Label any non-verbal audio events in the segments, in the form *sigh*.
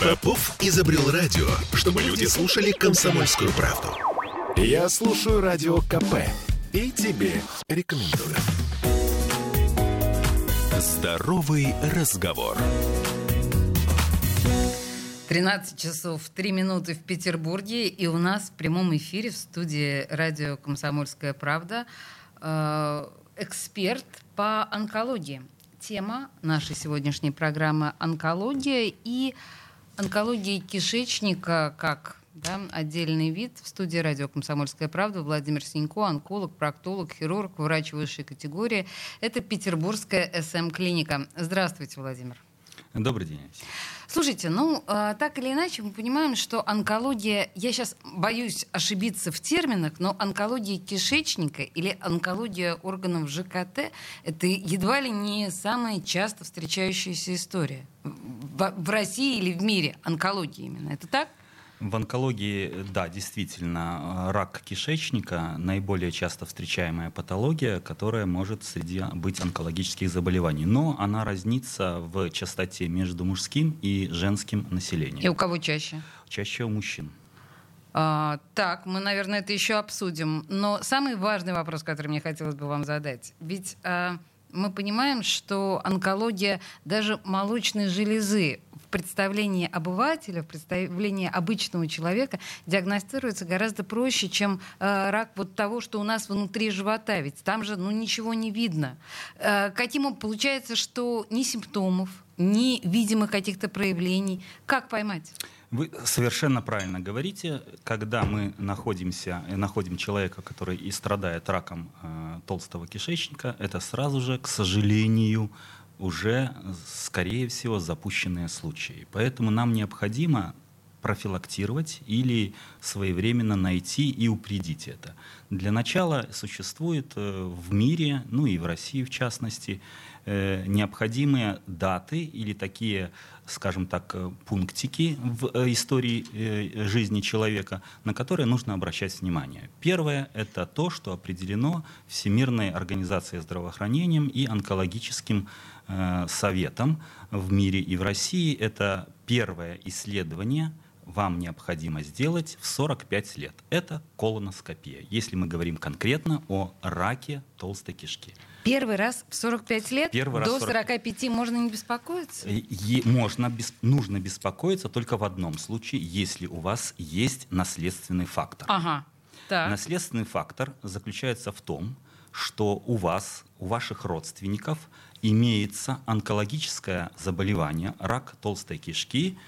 Попов изобрел радио, чтобы люди слушали комсомольскую правду. Я слушаю радио КП и тебе рекомендую. Здоровый разговор. 13 часов 3 минуты в Петербурге, и у нас в прямом эфире в студии радио «Комсомольская правда» э, эксперт по онкологии. Тема нашей сегодняшней программы «Онкология» и онкология кишечника как да, отдельный вид. В студии радио «Комсомольская правда» Владимир Синько, онколог, проктолог, хирург, врач высшей категории. Это Петербургская СМ-клиника. Здравствуйте, Владимир. Добрый день. Слушайте, ну, э, так или иначе, мы понимаем, что онкология, я сейчас боюсь ошибиться в терминах, но онкология кишечника или онкология органов ЖКТ — это едва ли не самая часто встречающаяся история в, в России или в мире онкологии именно. Это так? В онкологии, да, действительно, рак кишечника наиболее часто встречаемая патология, которая может среди быть онкологических заболеваний. Но она разнится в частоте между мужским и женским населением. И у кого чаще? Чаще у мужчин. А, так, мы, наверное, это еще обсудим. Но самый важный вопрос, который мне хотелось бы вам задать. Ведь а, мы понимаем, что онкология даже молочной железы представлении обывателя, в представлении обычного человека диагностируется гораздо проще, чем э, рак вот того, что у нас внутри живота. Ведь там же ну, ничего не видно. Э, каким получается, что ни симптомов, ни видимых каких-то проявлений. Как поймать? Вы совершенно правильно говорите. Когда мы находимся, э, находим человека, который и страдает раком э, толстого кишечника, это сразу же, к сожалению, уже, скорее всего, запущенные случаи. Поэтому нам необходимо профилактировать или своевременно найти и упредить это. Для начала существует э, в мире, ну и в России в частности, э, необходимые даты или такие, скажем так, э, пунктики в истории жизни человека, на которые нужно обращать внимание. Первое — это то, что определено Всемирной организацией здравоохранения и онкологическим советом в мире и в России. Это первое исследование — вам необходимо сделать в 45 лет. Это колоноскопия, если мы говорим конкретно о раке толстой кишки. Первый раз в 45 лет? Первый До раз 40... 45 можно не беспокоиться? Е- можно, бес... нужно беспокоиться только в одном случае, если у вас есть наследственный фактор. Ага. Так. Наследственный фактор заключается в том, что у вас, у ваших родственников имеется онкологическое заболевание, рак толстой кишки,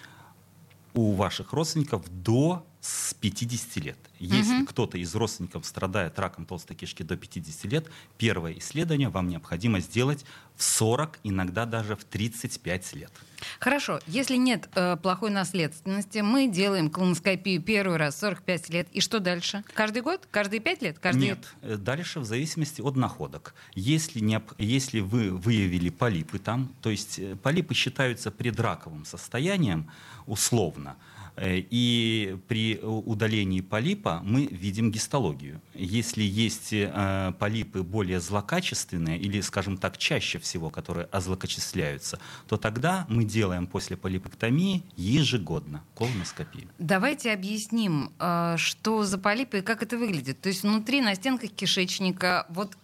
у ваших родственников до с 50 лет. Если угу. кто-то из родственников страдает раком толстой кишки до 50 лет, первое исследование вам необходимо сделать в 40, иногда даже в 35 лет. Хорошо, если нет э, плохой наследственности, мы делаем колоноскопию первый раз в 45 лет. И что дальше? Каждый год? Каждые 5 лет? Каждый... Нет, э, дальше в зависимости от находок. Если, не, если вы выявили полипы там, то есть э, полипы считаются предраковым состоянием условно, и при удалении полипа мы видим гистологию. Если есть э, полипы более злокачественные или, скажем так, чаще всего, которые озлокочисляются, то тогда мы делаем после полипэктомии ежегодно колоноскопию. Давайте объясним, э, что за полипы и как это выглядит. То есть внутри, на стенках кишечника, вот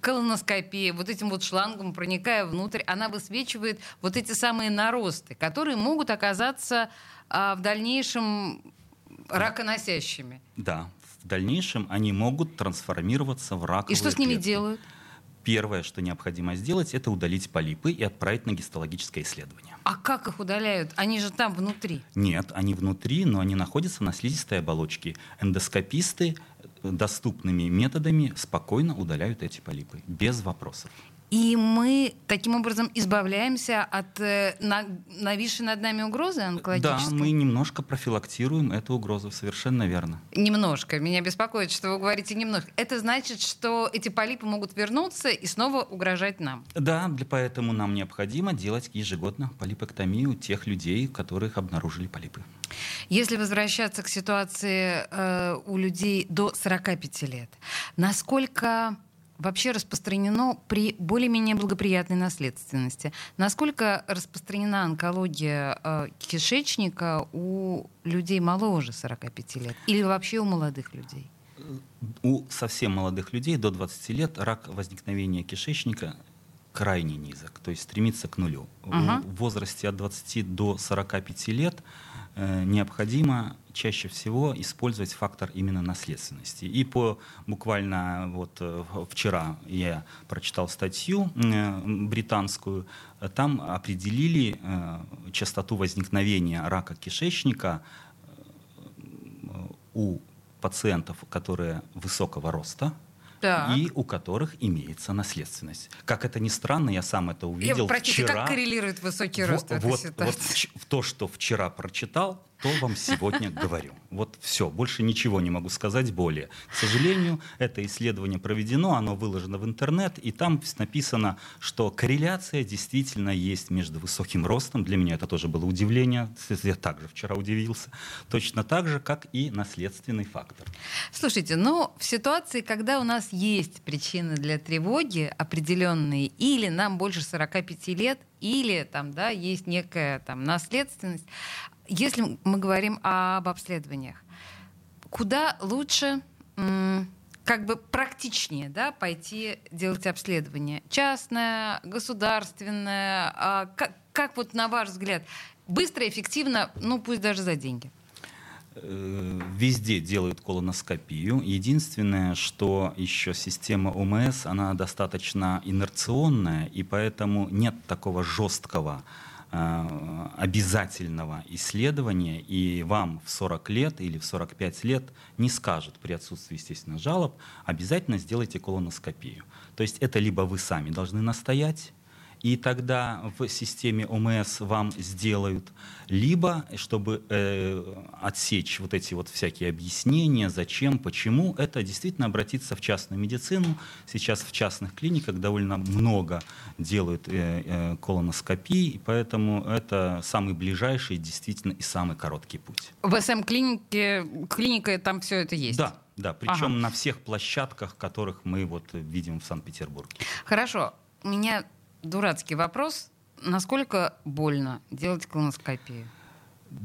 колоноскопия, вот этим вот шлангом, проникая внутрь, она высвечивает вот эти самые наросты, которые могут оказаться а в дальнейшем раконосящими. Да, в дальнейшем они могут трансформироваться в раковые И что с ними клетки. делают? Первое, что необходимо сделать, это удалить полипы и отправить на гистологическое исследование. А как их удаляют? Они же там внутри. Нет, они внутри, но они находятся на слизистой оболочке. Эндоскописты доступными методами спокойно удаляют эти полипы, без вопросов. И мы таким образом избавляемся от э, на, нависшей над нами угрозы онкологической? Да, мы немножко профилактируем эту угрозу, совершенно верно. Немножко. Меня беспокоит, что вы говорите немножко. Это значит, что эти полипы могут вернуться и снова угрожать нам? Да, для поэтому нам необходимо делать ежегодно полипэктомию тех людей, у которых обнаружили полипы. Если возвращаться к ситуации э, у людей до 45 лет, насколько вообще распространено при более-менее благоприятной наследственности? Насколько распространена онкология э, кишечника у людей моложе 45 лет или вообще у молодых людей? У совсем молодых людей до 20 лет рак возникновения кишечника крайне низок, то есть стремится к нулю. Uh-huh. В возрасте от 20 до 45 лет э, необходимо чаще всего использовать фактор именно наследственности. И по буквально вот э, вчера я прочитал статью э, британскую, там определили э, частоту возникновения рака кишечника у пациентов, которые высокого роста, так. и у которых имеется наследственность. Как это ни странно, я сам это увидел я, простите, вчера. как коррелирует высокий рост вот, в вот, вот то, что вчера прочитал, то вам сегодня говорю. Вот все, больше ничего не могу сказать более. К сожалению, это исследование проведено, оно выложено в интернет, и там написано, что корреляция действительно есть между высоким ростом, для меня это тоже было удивление, я также вчера удивился, точно так же, как и наследственный фактор. Слушайте, ну в ситуации, когда у нас есть причины для тревоги определенные, или нам больше 45 лет, или там, да, есть некая там наследственность, если мы говорим об обследованиях, куда лучше как бы практичнее да, пойти делать обследование? Частное, государственное? А как, как вот на ваш взгляд, быстро, эффективно, ну пусть даже за деньги? Э, везде делают колоноскопию. Единственное, что еще система ОМС, она достаточно инерционная, и поэтому нет такого жесткого обязательного исследования, и вам в 40 лет или в 45 лет не скажут при отсутствии, естественно, жалоб, обязательно сделайте колоноскопию. То есть это либо вы сами должны настоять, и тогда в системе ОМС вам сделают, либо, чтобы э, отсечь вот эти вот всякие объяснения, зачем, почему, это действительно обратиться в частную медицину. Сейчас в частных клиниках довольно много делают э, э, колоноскопий, поэтому это самый ближайший, действительно, и самый короткий путь. В СМ-клинике, клиника, там все это есть? Да, да, причем ага. на всех площадках, которых мы вот видим в Санкт-Петербурге. Хорошо. У меня дурацкий вопрос. Насколько больно делать колоноскопию? *laughs*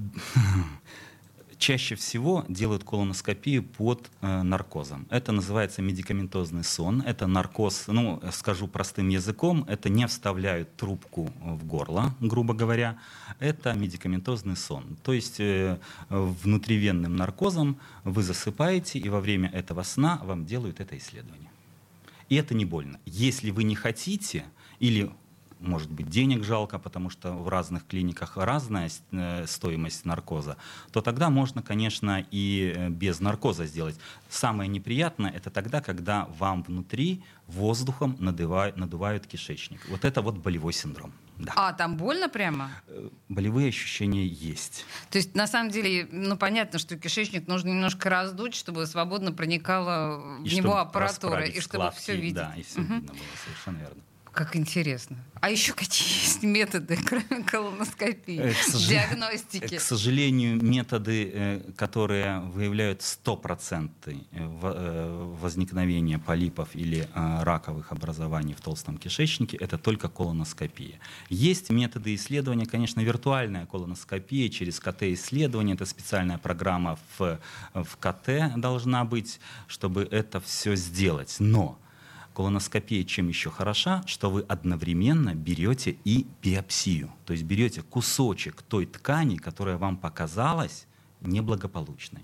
Чаще всего делают колоноскопию под э, наркозом. Это называется медикаментозный сон. Это наркоз, ну, скажу простым языком, это не вставляют трубку в горло, грубо говоря. Это медикаментозный сон. То есть э, внутривенным наркозом вы засыпаете, и во время этого сна вам делают это исследование. И это не больно. Если вы не хотите, или может быть, денег жалко, потому что в разных клиниках разная э, стоимость наркоза, то тогда можно, конечно, и э, без наркоза сделать. Самое неприятное это тогда, когда вам внутри воздухом надувают, надувают кишечник. Вот это вот болевой синдром. Да. А, там больно прямо? Э, болевые ощущения есть. То есть, на самом деле, ну, понятно, что кишечник нужно немножко раздуть, чтобы свободно проникала в и него аппаратура, и чтобы складки, все видеть. Да, и все угу. видно было, совершенно верно. Как интересно. А еще какие есть методы, *laughs* кроме колоноскопии, э, к диагностики? К сожалению, методы, э, которые выявляют стопроцентное э, возникновение полипов или раковых образований в толстом кишечнике, это только колоноскопия. Есть методы исследования, конечно, виртуальная колоноскопия через КТ-исследование, это специальная программа в, в КТ должна быть, чтобы это все сделать. Но Колоноскопия чем еще хороша, что вы одновременно берете и биопсию. То есть берете кусочек той ткани, которая вам показалась неблагополучной.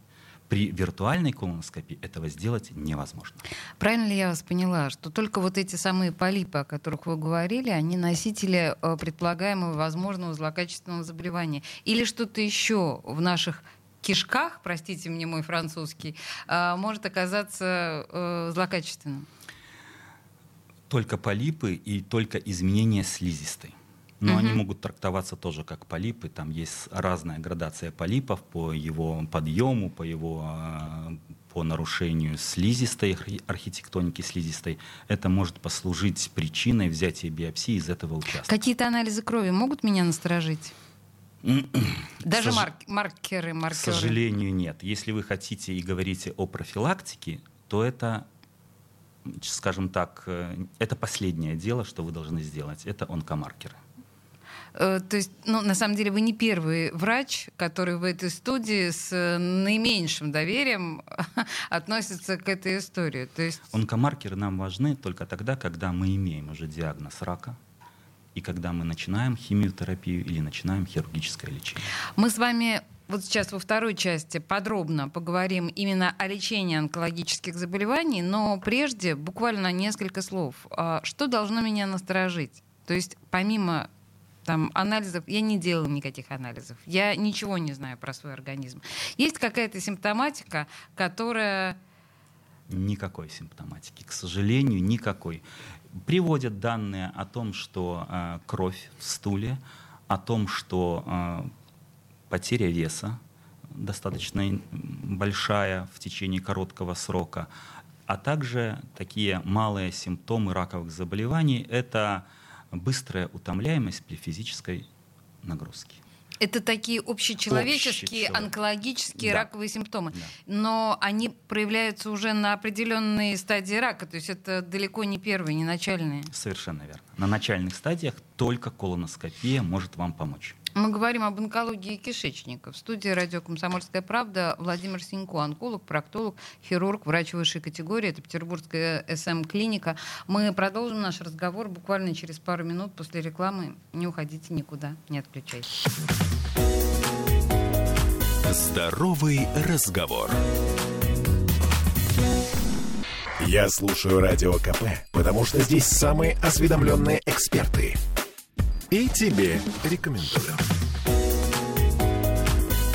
При виртуальной колоноскопии этого сделать невозможно. Правильно ли я вас поняла, что только вот эти самые полипы, о которых вы говорили, они носители э, предполагаемого возможного злокачественного заболевания? Или что-то еще в наших кишках, простите мне мой французский, э, может оказаться э, злокачественным? Только полипы и только изменения слизистой. Но угу. они могут трактоваться тоже как полипы. Там есть разная градация полипов по его подъему, по его а, по нарушению слизистой, архитектоники слизистой. Это может послужить причиной взятия биопсии из этого участка. Какие-то анализы крови могут меня насторожить? *clears throat* Даже сож... маркеры, маркеры? К сожалению, нет. Если вы хотите и говорите о профилактике, то это скажем так, э, это последнее дело, что вы должны сделать. Это онкомаркеры. Э, то есть, ну, на самом деле, вы не первый врач, который в этой студии с наименьшим доверием *laughs* относится к этой истории. То есть... Онкомаркеры нам важны только тогда, когда мы имеем уже диагноз рака, и когда мы начинаем химиотерапию или начинаем хирургическое лечение. Мы с вами вот сейчас во второй части подробно поговорим именно о лечении онкологических заболеваний, но прежде буквально несколько слов. А что должно меня насторожить? То есть помимо там, анализов, я не делала никаких анализов, я ничего не знаю про свой организм. Есть какая-то симптоматика, которая... Никакой симптоматики, к сожалению, никакой. Приводят данные о том, что э, кровь в стуле, о том, что э, потеря веса достаточно большая в течение короткого срока, а также такие малые симптомы раковых заболеваний — это быстрая утомляемость при физической нагрузке. Это такие общечеловеческие, Общечеловек. онкологические да. раковые симптомы. Да. Но они проявляются уже на определенной стадии рака. То есть это далеко не первые, не начальные. Совершенно верно. На начальных стадиях только колоноскопия может вам помочь. Мы говорим об онкологии кишечника. В студии радио «Комсомольская правда» Владимир Синько, онколог, проктолог, хирург, врач высшей категории. Это Петербургская СМ-клиника. Мы продолжим наш разговор буквально через пару минут после рекламы. Не уходите никуда, не отключайтесь. Здоровый разговор. Я слушаю радио КП, потому что здесь самые осведомленные эксперты – и тебе рекомендую.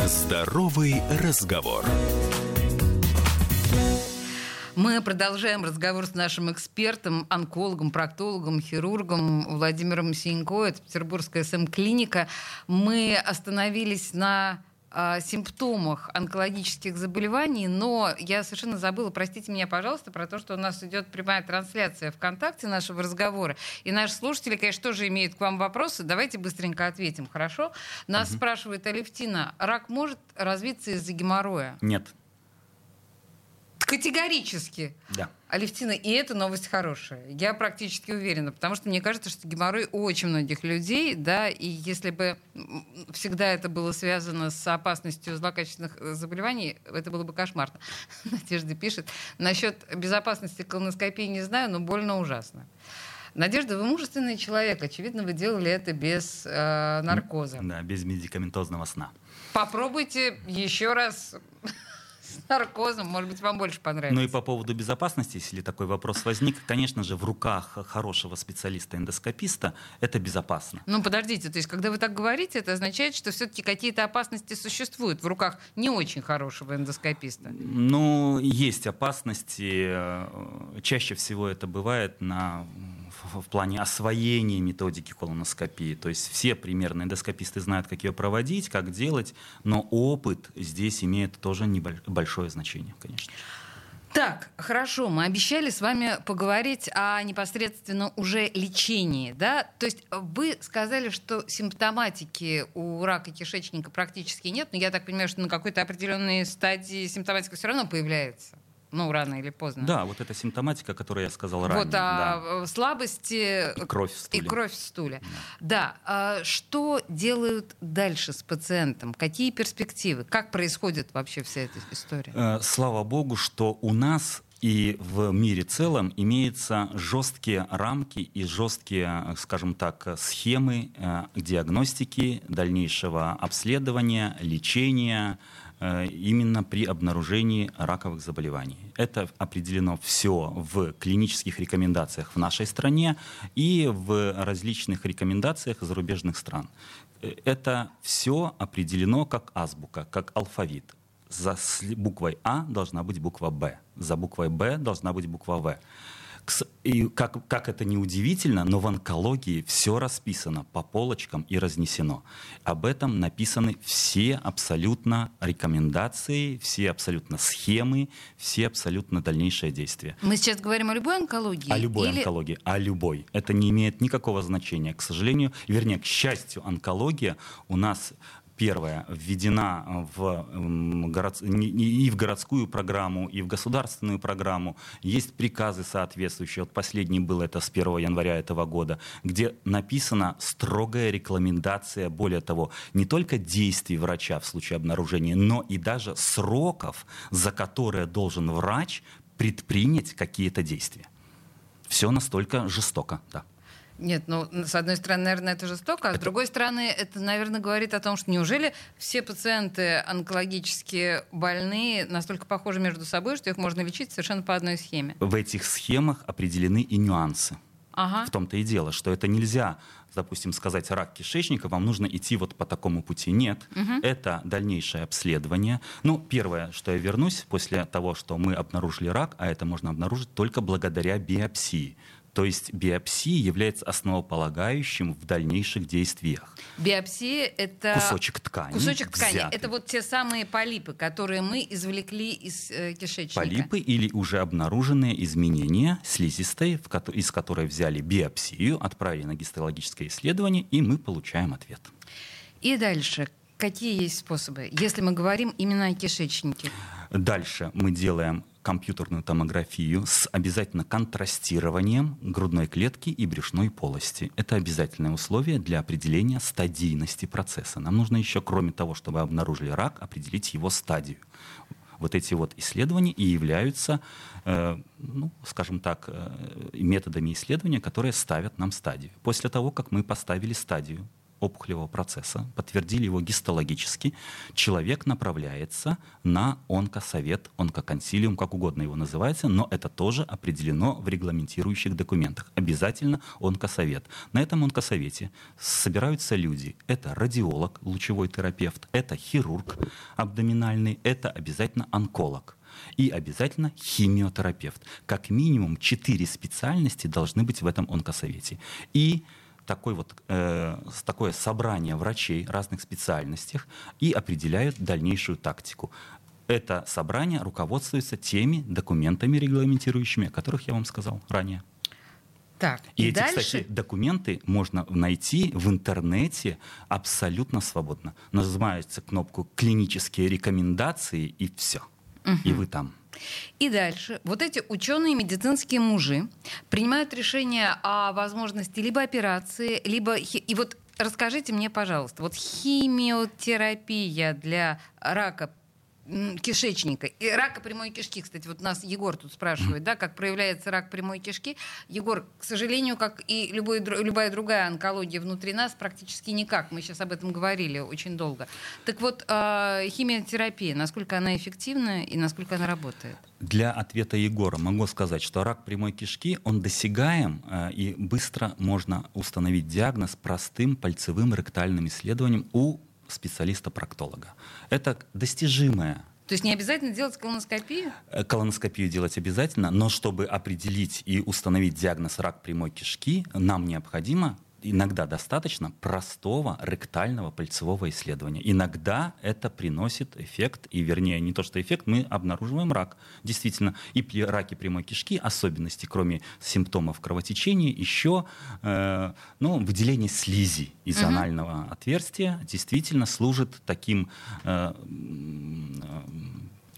Здоровый разговор. Мы продолжаем разговор с нашим экспертом, онкологом, проктологом, хирургом Владимиром Синько. Это Петербургская СМ-клиника. Мы остановились на э, симптомах онкологических заболеваний, но я совершенно забыла, простите меня, пожалуйста, про то, что у нас идет прямая трансляция ВКонтакте нашего разговора. И наши слушатели, конечно, тоже имеют к вам вопросы. Давайте быстренько ответим, хорошо? Нас угу. спрашивает Алевтина, рак может развиться из-за геморроя? Нет. Категорически. Да. Алевтина, и эта новость хорошая. Я практически уверена, потому что мне кажется, что геморрой у очень многих людей, да, и если бы всегда это было связано с опасностью злокачественных э, заболеваний, это было бы кошмарно. *laughs* Надежда пишет. Насчет безопасности колоноскопии не знаю, но больно ужасно. Надежда, вы мужественный человек. Очевидно, вы делали это без э, наркоза. Да, без медикаментозного сна. Попробуйте еще раз *laughs* наркозом, может быть, вам больше понравится. Ну и по поводу безопасности, если такой вопрос возник, конечно же, в руках хорошего специалиста-эндоскописта это безопасно. Ну подождите, то есть когда вы так говорите, это означает, что все-таки какие-то опасности существуют в руках не очень хорошего эндоскописта? Ну, есть опасности. Чаще всего это бывает на в плане освоения методики колоноскопии. То есть все примерно эндоскописты знают, как ее проводить, как делать, но опыт здесь имеет тоже небольшое значение, конечно. Так, хорошо, мы обещали с вами поговорить о непосредственно уже лечении, да? То есть вы сказали, что симптоматики у рака кишечника практически нет, но я так понимаю, что на какой-то определенной стадии симптоматика все равно появляется ну, рано или поздно. Да, вот эта симптоматика, которую я сказал ранее. Вот, а да. слабости... И кровь в стуле. И кровь в стуле. Да. да. А что делают дальше с пациентом? Какие перспективы? Как происходит вообще вся эта история? Э, слава богу, что у нас и в мире целом имеются жесткие рамки и жесткие, скажем так, схемы э, диагностики, дальнейшего обследования, лечения, Э, именно при обнаружении раковых заболеваний. Это определено все в клинических рекомендациях в нашей стране и в различных рекомендациях зарубежных стран. Э, это все определено как азбука, как алфавит. За буквой А должна быть буква Б, за буквой Б должна быть буква В. И как, как это не удивительно, но в онкологии все расписано по полочкам и разнесено. Об этом написаны все абсолютно рекомендации, все абсолютно схемы, все абсолютно дальнейшие действия. Мы сейчас говорим о любой онкологии? О любой или... онкологии, о любой. Это не имеет никакого значения. К сожалению, вернее, к счастью, онкология у нас первое, введена в, город, и в городскую программу, и в государственную программу. Есть приказы соответствующие. Вот последний был это с 1 января этого года, где написана строгая рекламендация, более того, не только действий врача в случае обнаружения, но и даже сроков, за которые должен врач предпринять какие-то действия. Все настолько жестоко, да. Нет, ну, с одной стороны, наверное, это жестоко, а это... с другой стороны, это, наверное, говорит о том, что неужели все пациенты онкологически больные настолько похожи между собой, что их можно лечить совершенно по одной схеме? В этих схемах определены и нюансы. Ага. В том-то и дело, что это нельзя, допустим, сказать рак кишечника, вам нужно идти вот по такому пути. Нет, угу. это дальнейшее обследование. Ну, первое, что я вернусь после того, что мы обнаружили рак, а это можно обнаружить только благодаря биопсии. То есть биопсия является основополагающим в дальнейших действиях. Биопсия — это... Кусочек ткани. Кусочек ткани. Взятый. Это вот те самые полипы, которые мы извлекли из э, кишечника. Полипы или уже обнаруженные изменения слизистой, в ко- из которой взяли биопсию, отправили на гистологическое исследование, и мы получаем ответ. И дальше. Какие есть способы, если мы говорим именно о кишечнике? Дальше мы делаем компьютерную томографию с обязательно контрастированием грудной клетки и брюшной полости. Это обязательное условие для определения стадийности процесса. Нам нужно еще, кроме того, чтобы обнаружили рак, определить его стадию. Вот эти вот исследования и являются, э, ну, скажем так, э, методами исследования, которые ставят нам стадию. После того, как мы поставили стадию, опухолевого процесса, подтвердили его гистологически, человек направляется на онкосовет, онкоконсилиум, как угодно его называется, но это тоже определено в регламентирующих документах. Обязательно онкосовет. На этом онкосовете собираются люди. Это радиолог, лучевой терапевт, это хирург абдоминальный, это обязательно онколог и обязательно химиотерапевт. Как минимум четыре специальности должны быть в этом онкосовете. И такой вот, э, такое собрание врачей разных специальностях и определяют дальнейшую тактику. Это собрание руководствуется теми документами регламентирующими, о которых я вам сказал ранее. Так, и, и эти, дальше... кстати, документы можно найти в интернете абсолютно свободно. Нажимаете кнопку «Клинические рекомендации» и все. Угу. И вы там. И дальше. Вот эти ученые медицинские мужи принимают решение о возможности либо операции, либо... И вот расскажите мне, пожалуйста, вот химиотерапия для рака кишечника. И рака прямой кишки, кстати, вот нас Егор тут спрашивает, да, как проявляется рак прямой кишки. Егор, к сожалению, как и любой, любая другая онкология внутри нас, практически никак. Мы сейчас об этом говорили очень долго. Так вот, э, химиотерапия, насколько она эффективна и насколько она работает? Для ответа Егора могу сказать, что рак прямой кишки, он досягаем, э, и быстро можно установить диагноз простым пальцевым ректальным исследованием у специалиста-проктолога. Это достижимое то есть не обязательно делать колоноскопию? Э, колоноскопию делать обязательно, но чтобы определить и установить диагноз рак прямой кишки, нам необходимо иногда достаточно простого ректального пальцевого исследования. Иногда это приносит эффект, и вернее не то что эффект, мы обнаруживаем рак. Действительно, и раке прямой кишки особенности, кроме симптомов кровотечения, еще э, ну, выделение слизи из угу. анального отверстия действительно служит таким э,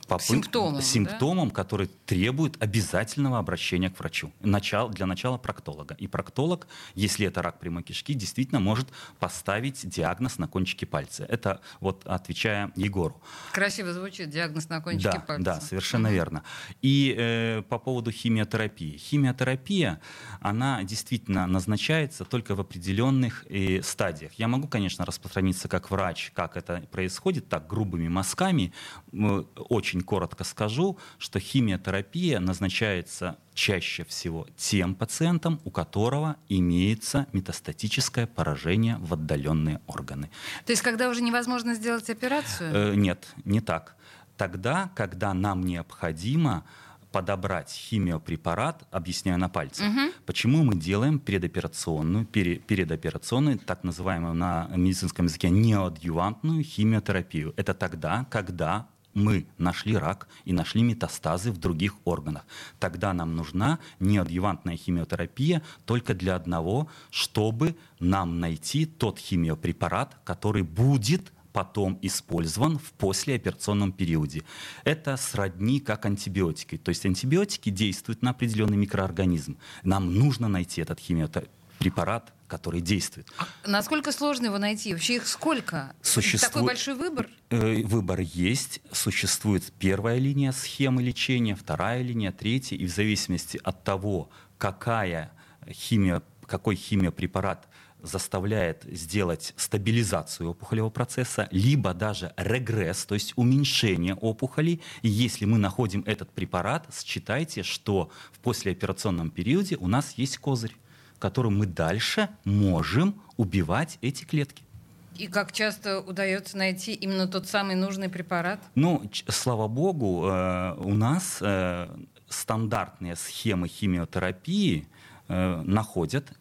попыт... симптомом, симптомом да? который требует обязательного обращения к врачу. Начало, для начала проктолога. И проктолог, если это рак прямой кишки, действительно может поставить диагноз на кончике пальца. Это вот отвечая Егору. Красиво звучит диагноз на кончике да, пальца. Да, совершенно верно. И э, по поводу химиотерапии. Химиотерапия, она действительно назначается только в определенных э, стадиях. Я могу, конечно, распространиться как врач, как это происходит, так грубыми мазками. Очень очень коротко скажу, что химиотерапия назначается чаще всего тем пациентам, у которого имеется метастатическое поражение в отдаленные органы. То есть, когда уже невозможно сделать операцию? Э, нет, не так. Тогда, когда нам необходимо подобрать химиопрепарат, объясняю на пальцах, угу. почему мы делаем предоперационную, пере, передоперационную, так называемую на медицинском языке неоадъювантную химиотерапию. Это тогда, когда мы нашли рак и нашли метастазы в других органах. Тогда нам нужна неадъювантная химиотерапия только для одного, чтобы нам найти тот химиопрепарат, который будет потом использован в послеоперационном периоде. Это сродни как антибиотики. То есть антибиотики действуют на определенный микроорганизм. Нам нужно найти этот химиопрепарат, который действует. А насколько сложно его найти? Вообще их сколько? Существует... Такой большой выбор? Э, выбор есть. Существует первая линия схемы лечения, вторая линия, третья. И в зависимости от того, какая химия, какой химиопрепарат заставляет сделать стабилизацию опухолевого процесса, либо даже регресс, то есть уменьшение опухолей. И если мы находим этот препарат, считайте, что в послеоперационном периоде у нас есть козырь, которым мы дальше можем убивать эти клетки. И как часто удается найти именно тот самый нужный препарат? Ну, слава богу, э, у нас э, стандартные схемы химиотерапии э, находят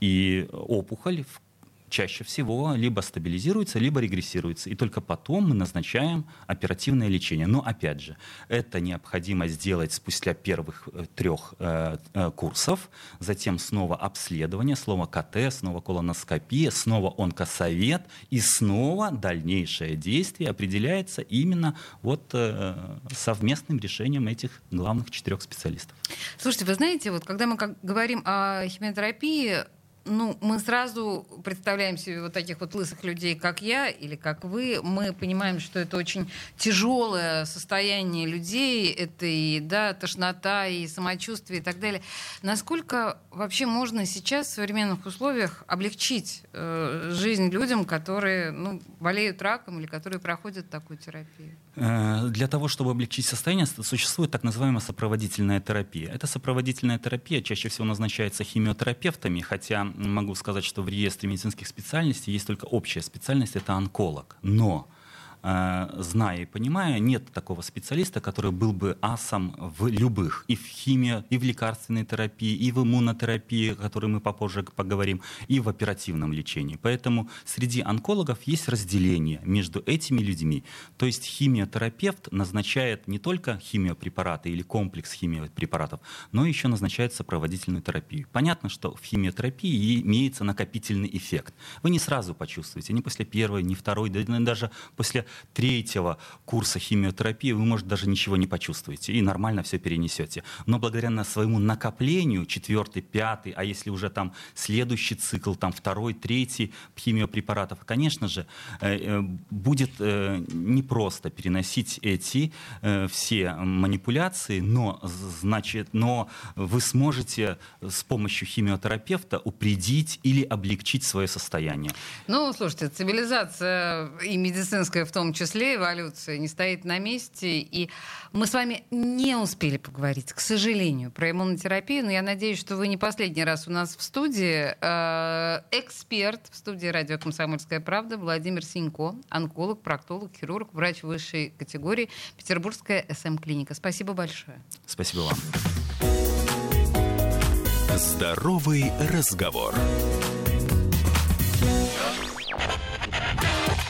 и опухоль в чаще всего либо стабилизируется, либо регрессируется. И только потом мы назначаем оперативное лечение. Но опять же, это необходимо сделать спустя первых э, трех э, э, курсов, затем снова обследование, снова КТ, снова колоноскопия, снова онкосовет, и снова дальнейшее действие определяется именно вот э, совместным решением этих главных четырех специалистов. Слушайте, вы знаете, вот когда мы как говорим о химиотерапии, ну, мы сразу представляем себе вот таких вот лысых людей, как я или как вы. Мы понимаем, что это очень тяжелое состояние людей. Это и да, тошнота, и самочувствие и так далее. Насколько вообще можно сейчас в современных условиях облегчить э, жизнь людям, которые ну, болеют раком или которые проходят такую терапию? Э, для того, чтобы облегчить состояние, существует так называемая сопроводительная терапия. Эта сопроводительная терапия чаще всего назначается химиотерапевтами, хотя могу сказать, что в реестре медицинских специальностей есть только общая специальность, это онколог. Но зная и понимая, нет такого специалиста, который был бы асом в любых, и в химии, и в лекарственной терапии, и в иммунотерапии, о которой мы попозже поговорим, и в оперативном лечении. Поэтому среди онкологов есть разделение между этими людьми. То есть химиотерапевт назначает не только химиопрепараты или комплекс химиопрепаратов, но еще назначает сопроводительную терапию. Понятно, что в химиотерапии имеется накопительный эффект. Вы не сразу почувствуете, не после первой, не второй, даже после третьего курса химиотерапии вы, может, даже ничего не почувствуете и нормально все перенесете. Но благодаря на своему накоплению, четвертый, пятый, а если уже там следующий цикл, там второй, третий химиопрепаратов, конечно же, э, э, будет э, непросто переносить эти все манипуляции, но, значит, но вы сможете с помощью химиотерапевта упредить или облегчить свое состояние. Ну, слушайте, цивилизация и медицинская в том числе эволюция, не стоит на месте. И мы с вами не успели поговорить, к сожалению, про иммунотерапию, но я надеюсь, что вы не последний раз у нас в студии. Э, эксперт в студии радио «Комсомольская правда» Владимир Синько, онколог, проктолог, хирург, врач высшей категории, Петербургская СМ-клиника. Спасибо большое. Спасибо вам. Здоровый разговор.